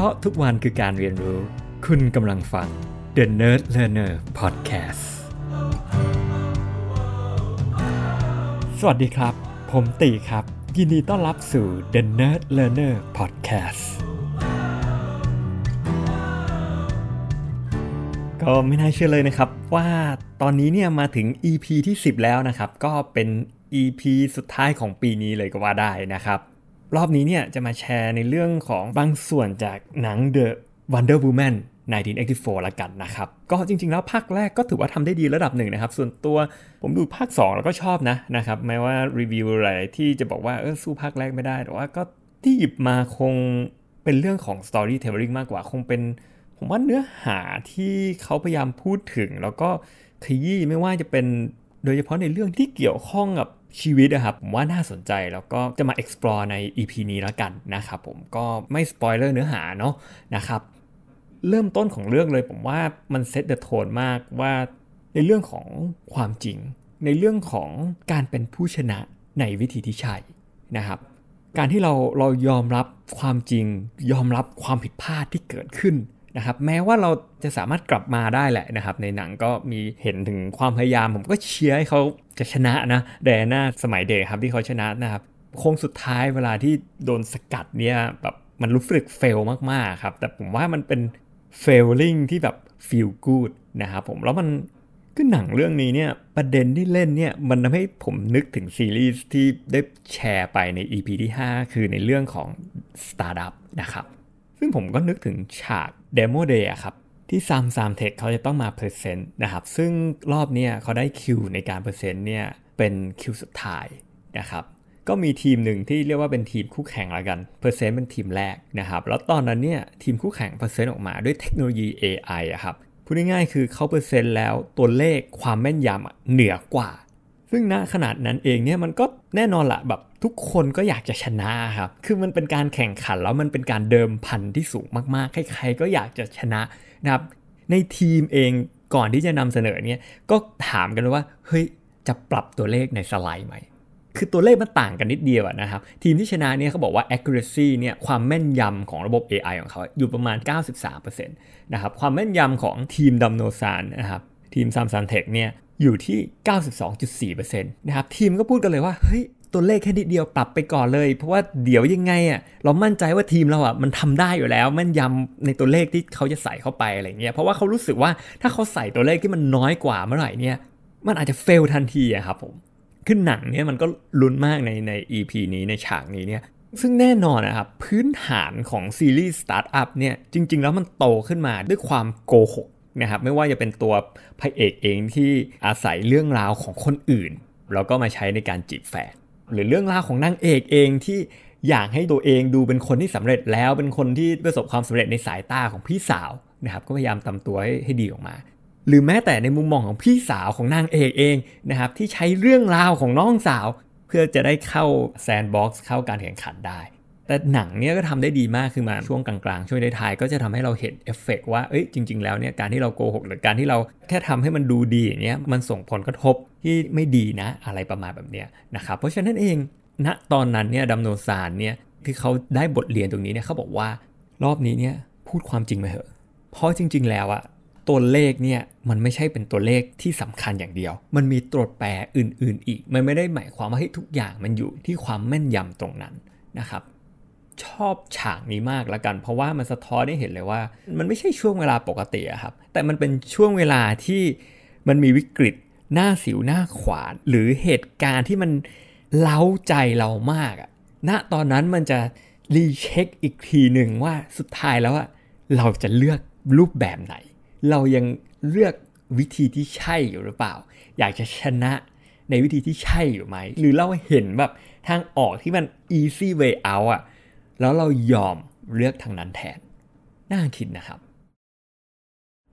พราะทุกวันคือการเรียนรู้ คุณกำลังฟัง The Nerd Learner Podcast สวัสดีครับ ผมตีครับ ยินดีต้อนรับสู่ The Nerd Learner Podcast ก็ไม่น่าเชื่อเลยนะครับว่าตอนนี้เนี่ยมาถึง EP ที่ 10 แล้วนะครับ ก็เป็น EP สุดท้ายของปีนี้เลยก็ว่าได้นะครับ รอบนี้เนี่ยจะมาแชร์ในเรื่องของบางส่วนจากหนัง The Wonder Woman 1984ละกันนะครับ ก็จริงๆ แล้วภาคแรกก็ถือว่าทำได้ดีระดับหนึ่งนะครับ ส่วนตัวผมดูภาค 2 แล้วก็ชอบนะนะครับแม้ว่ารีวิวอะไรที่จะบอกว่าเออสู้ภาคแรกไม่ได้ แต่ว่าก็ที่หยิบมาคงเป็นเรื่องของ storytelling มากกว่าคงเป็น ผมว่าเนื้อหาที่เขาพยายามพูดถึง แล้วก็ขยี้ไม่ว่าจะเป็นโดยเฉพาะในเรื่องที่เกี่ยวข้องกับ ชีวิตนะครับผมว่าน่าสนใจแล้วก็จะมา explore ใน EP นี้แล้วกันนะครับผมก็ไม่สปอยเลอร์เนื้อหาเนาะนะครับเริ่มต้นของเรื่องเลยผมว่ามัน set the tone มากว่าในเรื่องของความจริง ในเรื่องของการเป็นผู้ชนะในวิธีที่ใช่นะครับ การที่เราเรายอมรับความจริง ยอมรับความผิดพลาดที่เกิดขึ้น นะครับแม้ว่าเราจะสามารถกลับมาได้แหละนะครับในหนังก็มีเห็นถึงความพยายาม ผมก็เชียร์ให้เขาจะชนะนะแดน่าสมัยเด็กครับที่เขาชนะนะครับโค้งสุดท้ายเวลาที่โดนสกัดเนี่ยแบบมันรู้สึก fail มากๆครับแต่ผมว่ามันเป็น failing ที่แบบ feel good นะครับผมแล้วมันก็หนังเรื่องนี้เนี่ยประเด็นที่เล่นเนี่ยมันทำให้ผมนึกถึงซีรีส์ที่ได้แชร์ไปใน EP ที่ 5 คือในเรื่องของ Startup นะครับ ซึ่งผมก็นึกถึงฉาก Demo Day อะครับ ที่ Samsan Tech เขาจะต้องมา present นะครับ ซึ่งรอบนี้เขาได้คิวในการ present เนี่ยเป็นคิวสุดท้ายนะครับก็มีทีมหนึ่งที่เรียกว่าเป็นทีมคู่แข่งละกัน present เป็นทีมแรกนะครับ แล้วตอนนั้นเนี่ยทีมคู่แข่ง present ออกมาด้วยเทคโนโลยี AI อะครับ พูดง่ายๆคือเขา present แล้วตัวเลขความแม่นยำเหนือกว่า ซึ่งณขณะนั้นเองเนี่ยมันก็แน่นอนละแบบทุกคนก็อยากจะชนะครับ คือมันเป็นการแข่งขันแล้วมันเป็นการเดิมพันที่สูงมากๆ ใครๆก็อยากจะชนะนะครับ ในทีมเองก่อนที่จะนำเสนอเนี่ยก็ถามกันว่าเฮ้ยจะปรับตัวเลขในสไลด์ไหม คือตัวเลขมันต่างกันนิดเดียวนะครับ ทีมที่ชนะเนี่ยเขาบอกว่า accuracy เนี่ยความแม่นยำของระบบ AI ของเขาอยู่ประมาณ 93%นะครับ ความแม่นยำของทีมนัมโดซานนะครับทีม Samsan Tech เนี่ย อยู่ที่ 92.4%นะครับทีมก็พูดกันเลยว่าเฮ้ยตัวเลขแค่นิดเดียวปรับไปก่อนเลย เพราะว่าเดี๋ยวยังไงอะเรามั่นใจว่าทีมเราอะมันทำได้อยู่แล้วแม่นยำในตัวเลขที่เขาจะใส่เข้าไปอะไรเงี้ยเพราะว่าเขารู้สึกว่าถ้าเขาใส่ตัวเลขที่มันน้อยกว่าเมื่อไหร่เนี่ยมันอาจจะเฟลทันทีอะครับผมขึ้นหนังเนี่ยมันก็ลุ้นมากในใน EP นี้ในฉากนี้เนี่ยซึ่งแน่นอนนะครับพื้นฐานของซีรีส์สตาร์ทอัพเนี่ยจริง ๆ แล้วมันโตขึ้นมาด้วยความโกหก นะครับไม่ว่าจะเป็นตัวพระเอกเองที่อาศัยเรื่องราวของคนอื่น แล้วก็มาใช้ในการจีบแฟนหรือเรื่องราวของนางเอกเองที่อยากให้ตัวเองดูเป็นคนที่สำเร็จแล้วเป็นคนที่ประสบความสำเร็จในสายตาของพี่สาวนะครับก็พยายามทำตัวให้ให้ดีออกมา หรือแม้แต่ในมุมมองของพี่สาวของนางเอกเองนะครับที่ใช้เรื่องราวของน้องสาว เพื่อจะได้เข้า Sandbox เข้าการแข่งขันได้ แต่หนังเนี้ยก็ทำได้ดีมากคือมาช่วงกลางๆ ช่วงท้ายก็จะทำให้เราเห็นเอฟเฟกว่าเอ้ยจริง ๆ แล้วเนี่ยการที่เราโกหกหรือการที่เราแค่ทำให้มันดูดีอย่างเนี้ยมันส่งผลกระทบที่ไม่ดีนะอะไรประมาณแบบเนี้ยนะครับเพราะฉะนั้นเองณตอนนั้นเนี่ยนัมโดซานเนี่ยที่เขาได้บทเรียนตรงนี้เนี่ยเขาบอกว่ารอบนี้เนี่ยพูดความจริงมาเถอะ เพราะจริง ๆ แล้วอะตัวเลขเนี่ยมันไม่ใช่เป็นตัวเลขที่สำคัญอย่างเดียว มันมีตัวแปรอื่น ๆ อีก มันไม่ได้หมายความว่าให้ทุกอย่างมันอยู่ที่ความแม่นยำตรงนั้นนะครับ ชอบฉากนี้มากละกัน เพราะว่ามันสะท้อนได้เห็นเลยว่า มันไม่ใช่ช่วงเวลาปกติครับ แต่มันเป็นช่วงเวลาที่มันมีวิกฤตหน้าสิวหน้าขวาน หรือเหตุการณ์ที่มันเล้าใจเรามากอะณตอนนั้นมันจะรีเช็คอีกทีหนึ่งว่าสุดท้ายแล้วอะเราจะเลือกรูปแบบไหน เรายังเลือกวิธีที่ใช่อยู่หรือเปล่า อยากจะชนะในวิธีที่ใช่อยู่ไหม หรือเราเห็นแบบทางออกที่มัน easy way out อะ แล้วเรายอมเลือกทางนั้นแทน น่าคิดนะครับ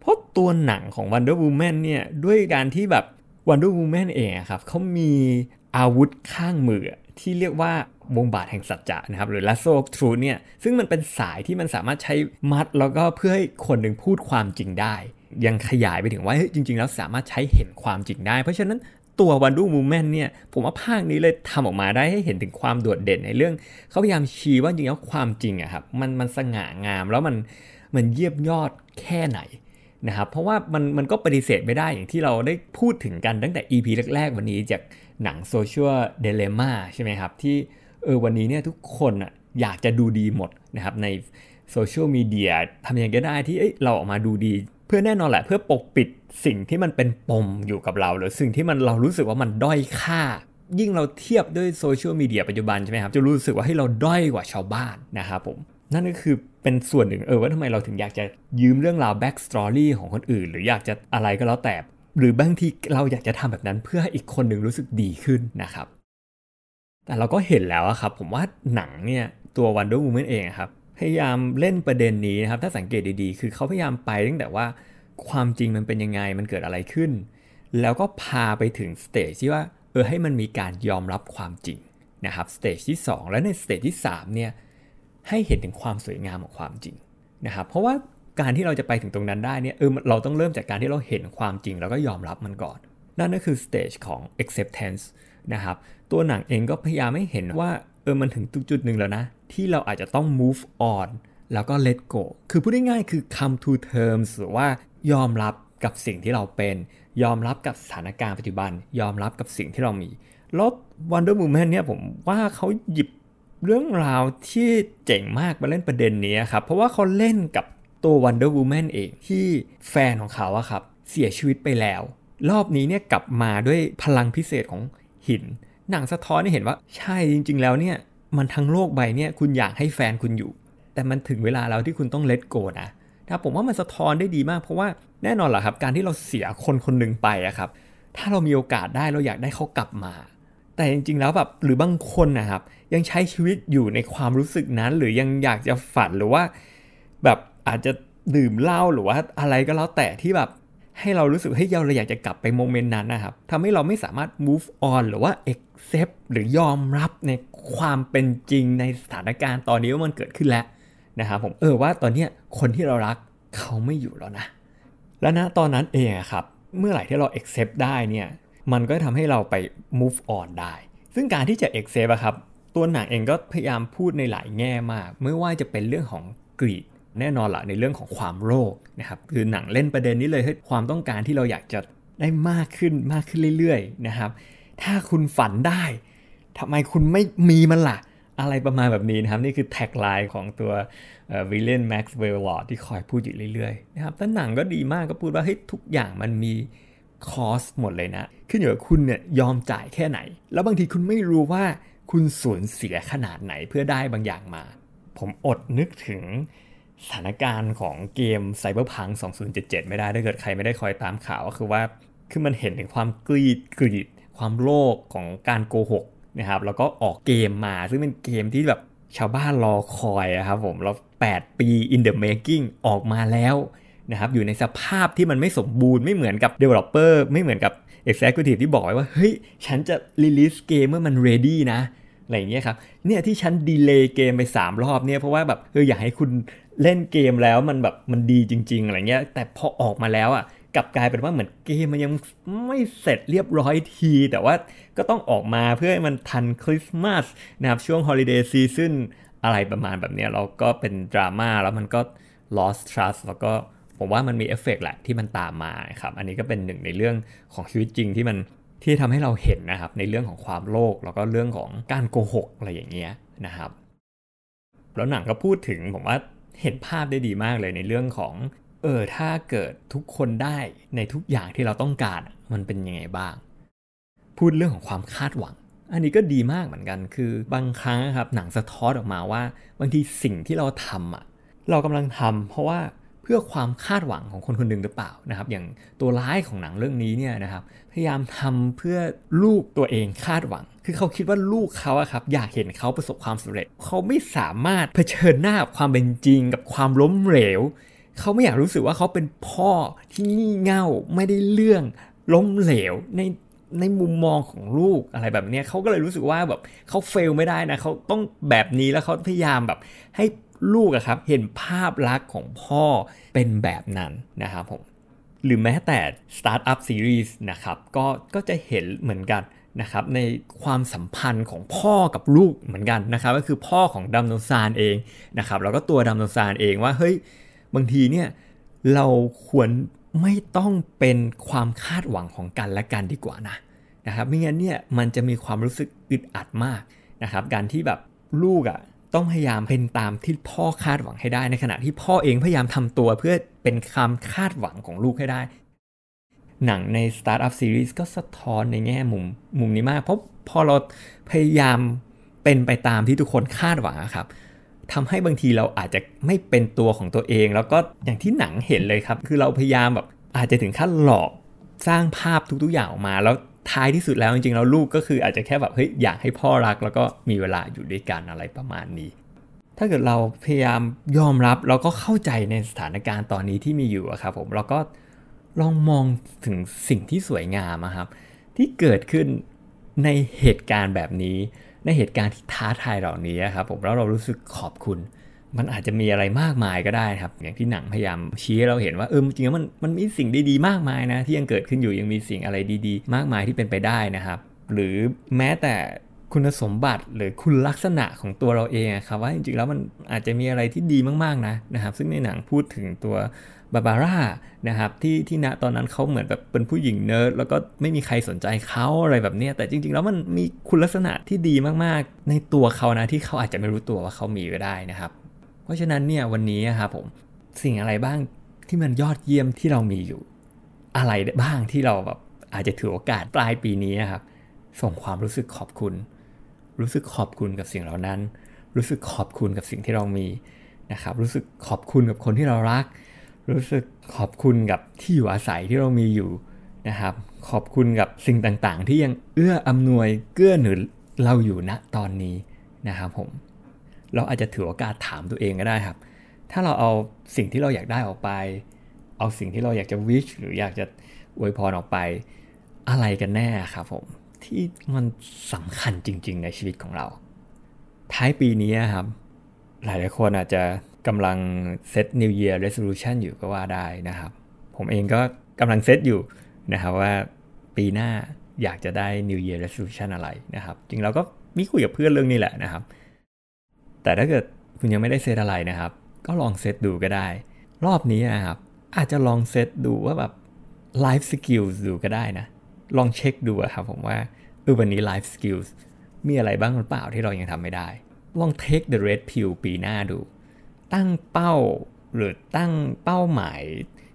เพราะตัวหนังของ Wonder Woman เนี่ยด้วยการที่แบบ Wonder Woman เองครับเขามีอาวุธข้างมือที่เรียกว่าวงบาทแห่งสัจจะนะครับ หรือ lasso of truth เนี่ยซึ่งมันเป็นสายที่มันสามารถใช้มัด แล้วก็เพื่อให้คนหนึ่งพูดความจริงได้ ยังขยายไปถึงว่าจริง ๆ แล้วสามารถใช้เห็นความจริงได้ เพราะฉะนั้น ตัว Wonder Woman เนี่ยผมว่าภาคนี้เลยทำออกมาได้ให้เห็นถึงความโดดเด่นในเรื่องเขาพยายามชี้ว่าจริงแล้วความจริงอะครับมันมันสง่างามแล้วมันมันเยียบยอดแค่ไหนนะครับเพราะว่ามันมันก็ปฏิเสธไม่ได้อย่างที่เราได้พูดถึงกันตั้งแต่ EP แรก ๆ วันนี้จากหนัง Social Dilemma ใช่ไหมครับ ที่เออวันนี้เนี่ยทุกคนอะอยากจะดูดีหมดนะครับในโซเชียลมีเดียทำยังไงก็ได้ที่เราออกมาดูดีเพื่อแน่นอนแหละเพื่อปกปิดสิ่งที่มันเป็นปมอยู่กับเรา หรือสิ่งที่มันเรารู้สึกว่ามันด้อยค่า ยิ่งเราเทียบด้วยโซเชียลมีเดียปัจจุบันใช่ไหมครับจะรู้สึกว่าให้เราด้อยกว่าชาวบ้านนะครับผมนั่นก็คือเป็นส่วนหนึ่งเออว่าทำไมเราถึงอยากจะยืมเรื่องราว backstory ของคนอื่น หรืออยากจะอะไรก็แล้วแต่ หรือบางทีเราอยากจะทำแบบนั้นเพื่อให้อีกคนหนึ่งรู้สึกดีขึ้นนะครับ แต่เราก็เห็นแล้วครับผมว่าหนังเนี่ยตัว Wonder Woman เองครับ พยายามเล่นประเด็นนี้นะครับ ถ้าสังเกตดีๆ คือเขาพยายามไปตั้งแต่ว่าความจริงมันเป็นยังไงมันเกิดอะไรขึ้น แล้วก็พาไปถึง stage ที่ว่าเออให้มันมีการยอมรับความจริงนะครับ stage ที่ 2 และใน stage ที่3เนี่ยให้เห็นถึงความสวยงามของความจริงนะครับเพราะว่าการที่เราจะไปถึงตรงนั้นได้เนี่ยเออเราต้องเริ่มจากการที่เราเห็นความจริง แล้วก็ยอมรับมันก่อน นั่นก็คือ stage ของ acceptance นะครับตัวหนังเองก็พยายามให้เห็นว่าเออมันถึงจุดหนึ่งแล้วนะ ที่เราอาจจะต้อง move on แล้วก็ let go คือพูดง่ายๆคือ come to terms หรือว่ายอมรับกับสิ่งที่เราเป็น ยอมรับกับสถานการณ์ปัจจุบัน ยอมรับกับสิ่งที่เรามีแล้ว Wonder Woman เนี่ยผมว่าเขาหยิบเรื่องราวที่เจ๋งมากมาเล่นประเด็นนี้ครับ เพราะว่าเขาเล่นกับตัว Wonder Woman เองที่แฟนของเขาอะครับเสียชีวิตไปแล้ว รอบนี้เนี่ยกลับมาด้วยพลังพิเศษของหิน หนังสะท้อนให้เห็นว่าใช่จริง ๆ แล้วเนี่ย มันทั้งโลกใบเนี่ยคุณอยากให้แฟนคุณอยู่ แต่มันถึงเวลาแล้วที่คุณต้องเลตโกนะถ้าผมว่ามันสะท้อนได้ดีมาก เพราะว่าแน่นอนแหละครับ การที่เราเสียคนคนหนึ่งไปอะครับ ถ้าเรามีโอกาสได้เราอยากได้เขากลับมา แต่จริงๆแล้วแบบหรือบางคนนะครับ ยังใช้ชีวิตอยู่ในความรู้สึกนั้น หรือยังอยากจะฝันหรือว่า แบบอาจจะดื่มเหล้าหรือว่าอะไรก็แล้วแต่ที่แบบ ให้เรารู้สึกให้เราเราอยากจะกลับไปโมเมนต์นั้นนะครับทำให้เราไม่สามารถ move on หรือว่า accept หรือยอมรับในความเป็นจริงในสถานการณ์ตอนนี้ว่ามันเกิดขึ้นแล้วนะครับผมเออว่าตอนนี้คนที่เรารักเขาไม่อยู่แล้วนะ และนะตอนนั้นเองครับเมื่อไหร่ที่เรา accept ได้เนี่ยมันก็ทำให้เราไป move on ได้ ซึ่งการที่จะ accept อะครับตัวหนังเองก็พยายามพูดในหลายแง่มาก ไม่ว่าจะเป็นเรื่องของกรีด แน่นอนละในเรื่องของความโลภนะครับคือหนังเล่นประเด็นนี้เลยให้ความต้องการที่เราอยากจะได้มากขึ้นมากขึ้นเรื่อยๆนะครับ ถ้าคุณฝันได้ทำไมคุณไม่มีมันล่ะ อะไรประมาณแบบนี้นะครับ นี่คือ tagline ของตัว villain Maxwell Lord ที่คอยพูดอยู่เรื่อยๆนะครับแต่หนังก็ดีมากก็พูดว่าเฮ้ยทุกอย่างมันมี cost หมดเลยนะ ขึ้นอยู่กับคุณเนี่ยยอมจ่ายแค่ไหน แล้วบางทีคุณไม่รู้ว่าคุณสูญเสียขนาดไหนเพื่อได้บางอย่างมา ผมอดนึกถึง สถานการณ์ของเกม Cyberpunk 2077 ไม่ได้ถ้าเกิดใครไม่ได้คอยตามข่าวก็คือว่าคือมันเห็นถึงความกรีดกรีดความโลภของการโกหกนะครับแล้วก็ออกเกมมาซึ่งเป็นเกมที่แบบชาวบ้านรอคอยครับผมแล้ว 8 ปี in the making ออกมาแล้วนะครับอยู่ในสภาพที่มันไม่สมบูรณ์ไม่เหมือนกับ developer ไม่เหมือนกับ executive ที่บอกไว้ว่า เฮ้ย ฉันจะ release เกมเมื่อมัน ready นะ อะไรอย่างเงี้ยครับเนี่ยที่ฉันดีเลย์เกมไป 3 รอบเนี่ยเพราะว่าแบบเอออยากให้คุณเล่นเกมแล้วมันแบบมันดีจริง ๆอะไรเงี้ยแต่พอออกมาแล้วอะกลับกลายเป็นว่าเหมือนเกมมันยังไม่เสร็จเรียบร้อยที แต่ว่าก็ต้องออกมาเพื่อให้มันทันคริสต์มาสนะครับช่วง holiday season อะไรประมาณแบบนี้เราก็เป็นดราม่าแล้วมันก็ lost trust แล้วก็ผมว่ามันมีเอฟเฟกแหละที่มันตามมาครับ อันนี้ก็เป็นหนึ่งในเรื่องของชีวิตจริงที่มัน ที่ทำให้เราเห็นนะครับในเรื่องของความโลภแล้วก็เรื่องของการโกหกอะไรอย่างเงี้ยนะครับ แล้วหนังก็พูดถึงผมว่าเห็นภาพได้ดีมากเลยในเรื่องของเออถ้าเกิดทุกคนได้ในทุกอย่างที่เราต้องการมันเป็นยังไงบ้าง พูดเรื่องของความคาดหวัง อันนี้ก็ดีมากเหมือนกัน คือบางครั้งครับหนังสะท้อนออกมาว่า บางทีสิ่งที่เราทำอะเรากำลังทำเพราะว่า พื่อความคาดหวังของคนคนหนึ่งหรือเปล่านะครับ อย่างตัวร้ายของหนังเรื่องนี้เนี่ยนะครับ พยายามทำเพื่อลูกตัวเองคาดหวัง คือเขาคิดว่าลูกเขาอะครับอยากเห็นเขาประสบความสำเร็จ เขาไม่สามารถเผชิญหน้ากับความเป็นจริงกับความล้มเหลว เขาไม่อยากรู้สึกว่าเขาเป็นพ่อที่งี่เง่าไม่ได้เรื่องล้มเหลวในในมุมมองของลูกอะไรแบบนี้เขาก็เลยรู้สึกว่าแบบเขาเฟลไม่ได้นะเขาต้องแบบนี้แล้วเขาพยายามแบบให้ ลูกอะครับเห็นภาพลักษณ์ของพ่อเป็นแบบนั้นนะครับผมหรือแม้แต่ Startup Series นะครับก็ก็จะเห็นเหมือนกันนะครับในความสัมพันธ์ของพ่อกับลูกเหมือนกันนะครับก็คือพ่อของดัมโนซานเองนะครับแล้วก็ตัวดัมโนซานเองว่าเฮ้ยบางทีเนี่ยเราควรไม่ต้องเป็นความคาดหวังของกันและกันดีกว่านะนะครับไม่งั้นเนี่ยมันจะมีความรู้สึกอึดอัดมากนะครับการที่แบบลูกอะ่ะ ต้องพยายามเป็นตามที่พ่อคาดหวังให้ได้ ในขณะที่พ่อเองพยายามทำตัวเพื่อเป็นคำคาดหวังของลูกให้ได้ หนังใน Startup Series ก็สะท้อนในแง่มุมมุมนี้มาก เพราะพอเราพยายามเป็นไปตามที่ทุกคนคาดหวังครับทำให้บางทีเราอาจจะไม่เป็นตัวของตัวเอง แล้วก็อย่างที่หนังเห็นเลยครับ คือเราพยายามแบบอาจจะถึงขั้นหลอกสร้างภาพทุกๆอย่างออกมาแล้ว ท้ายที่สุดแล้วจริงๆแล้วลูกก็คืออาจจะแค่แบบเฮ้ยอยากให้พ่อรัก แล้วก็มีเวลาอยู่ด้วยกันอะไรประมาณนี้ ถ้าเกิดเราพยายามยอมรับแล้วก็เข้าใจในสถานการณ์ตอนนี้ที่มีอยู่ครับผมเราก็ลองมองถึงสิ่งที่สวยงามครับ ที่เกิดขึ้นในเหตุการณ์แบบนี้ ในเหตุการณ์ที่ท้าทายเหล่านี้ครับผมแล้วเรารู้สึกขอบคุณ มันอาจจะมีอะไรมากมายก็ได้ครับ อย่างที่หนังพยายามชี้ให้เราเห็นว่าเออจริงๆมันมันมีสิ่งดีๆมากมายนะ ที่ยังเกิดขึ้นอยู่ยังมีสิ่งอะไรดีๆ มากมายที่เป็นไปได้นะครับ หรือแม้แต่คุณสมบัติหรือคุณลักษณะของตัวเราเองครับว่าจริงๆแล้วมันอาจจะมีอะไรที่ดีมากๆนะนะครับซึ่งในหนังพูดถึงตัวบาบาร่านะครับที่ที่ณตอนนั้นเขาเหมือนแบบเป็นผู้หญิงเนิร์ดแล้วก็ไม่มีใครสนใจเขาอะไรแบบนี้แต่จริง ๆ แล้วมันมีคุณลักษณะที่ดีมากๆ ในตัวเขานะที่เขาอาจจะไม่รู้ตัวว่าเขามีก็ได้นะครับ เพราะฉะนั้นเนี่ยวันนี้ครับผมสิ่งอะไรบ้างที่มันยอดเยี่ยมที่เรามีอยู่ อะไรบ้างที่เราแบบอาจจะถือโอกาสปลายปีนี้ครับ ส่งความรู้สึกขอบคุณ รู้สึกขอบคุณกับสิ่งเหล่านั้น รู้สึกขอบคุณกับสิ่งที่เรามีนะครับ รู้สึกขอบคุณกับคนที่เรารัก รู้สึกขอบคุณกับที่อยู่อาศัยที่เรามีอยู่นะครับ ขอบคุณกับสิ่งต่างๆ ที่ยังเอื้ออำนวยเกื้อหนุนเราอยู่ณตอนนี้นะครับผม เราอาจจะถือโอกาสถามตัวเองก็ได้ครับ ถ้าเราเอาสิ่งที่เราอยากได้ออกไป เอาสิ่งที่เราอยากจะวิชหรืออยากจะอวยพรออกไป อะไรกันแน่ครับผม ที่มันสำคัญจริง ๆ ในชีวิตของเรา ท้ายปีนี้ครับ หลายๆคนอาจจะกำลังเซต New Year Resolution อยู่ก็ว่าได้นะครับ ผมเองก็กำลังเซตอยู่นะครับว่าปีหน้าอยากจะได้ New Year Resolution อะไรนะครับ จริงเราก็มีคุยกับเพื่อนเรื่องนี้แหละนะครับ แต่ถ้าเกิดคุณยังไม่ได้เซตอะไรนะครับ ก็ลองเซตดูก็ได้ รอบนี้นะครับ อาจจะลองเซตดูว่าแบบ life skills ดูก็ได้นะ ลองเช็คดูครับผมว่าเออวันนี้ life skills มีอะไรบ้างหรือเปล่าที่เรายังทำไม่ได้ ลอง take the red pill ปีหน้าดู ตั้งเป้าหรือตั้งเป้าหมาย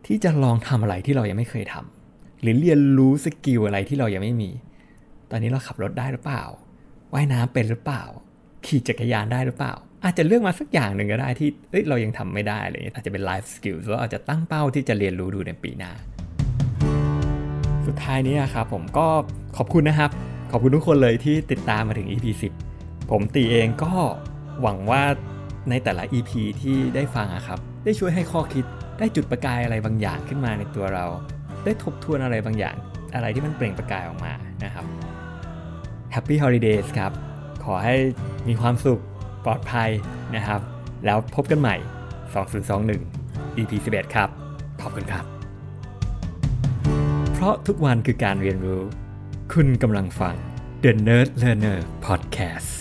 ที่จะลองทำอะไรที่เรายังไม่เคยทำหรือเรียนรู้สกิลอะไรที่เรายังไม่มี ตอนนี้เราขับรถได้หรือเปล่าว่ายน้ำเป็นหรือเปล่า ขี่จักรยานได้หรือเปล่า อาจจะเลือกมาสักอย่างหนึ่งก็ได้ที่เอ้ยเรายังทำไม่ได้เลยอาจจะเป็น life skill แล้วอาจจะตั้งเป้าที่จะเรียนรู้ดูในปีหน้า สุดท้ายนี้ครับผมก็ขอบคุณนะครับ ขอบคุณทุกคนเลยที่ติดตามมาถึง EP 10 ผมตีเองก็หวังว่าในแต่ละ EP ที่ได้ฟังครับ ได้ช่วยให้ข้อคิดได้จุดประกายอะไรบางอย่างขึ้นมาในตัวเรา ได้ทบทวนอะไรบางอย่าง อะไรที่มันเปล่งประกายออกมานะครับ Happy Holidays ครับ ขอให้มีความสุขปลอดภัยนะครับ แล้วพบกันใหม่ 2021 EP 11 ครับ ขอบคุณครับ เพราะทุกวันคือการเรียนรู้ คุณกำลังฟัง The Nerd Learner Podcast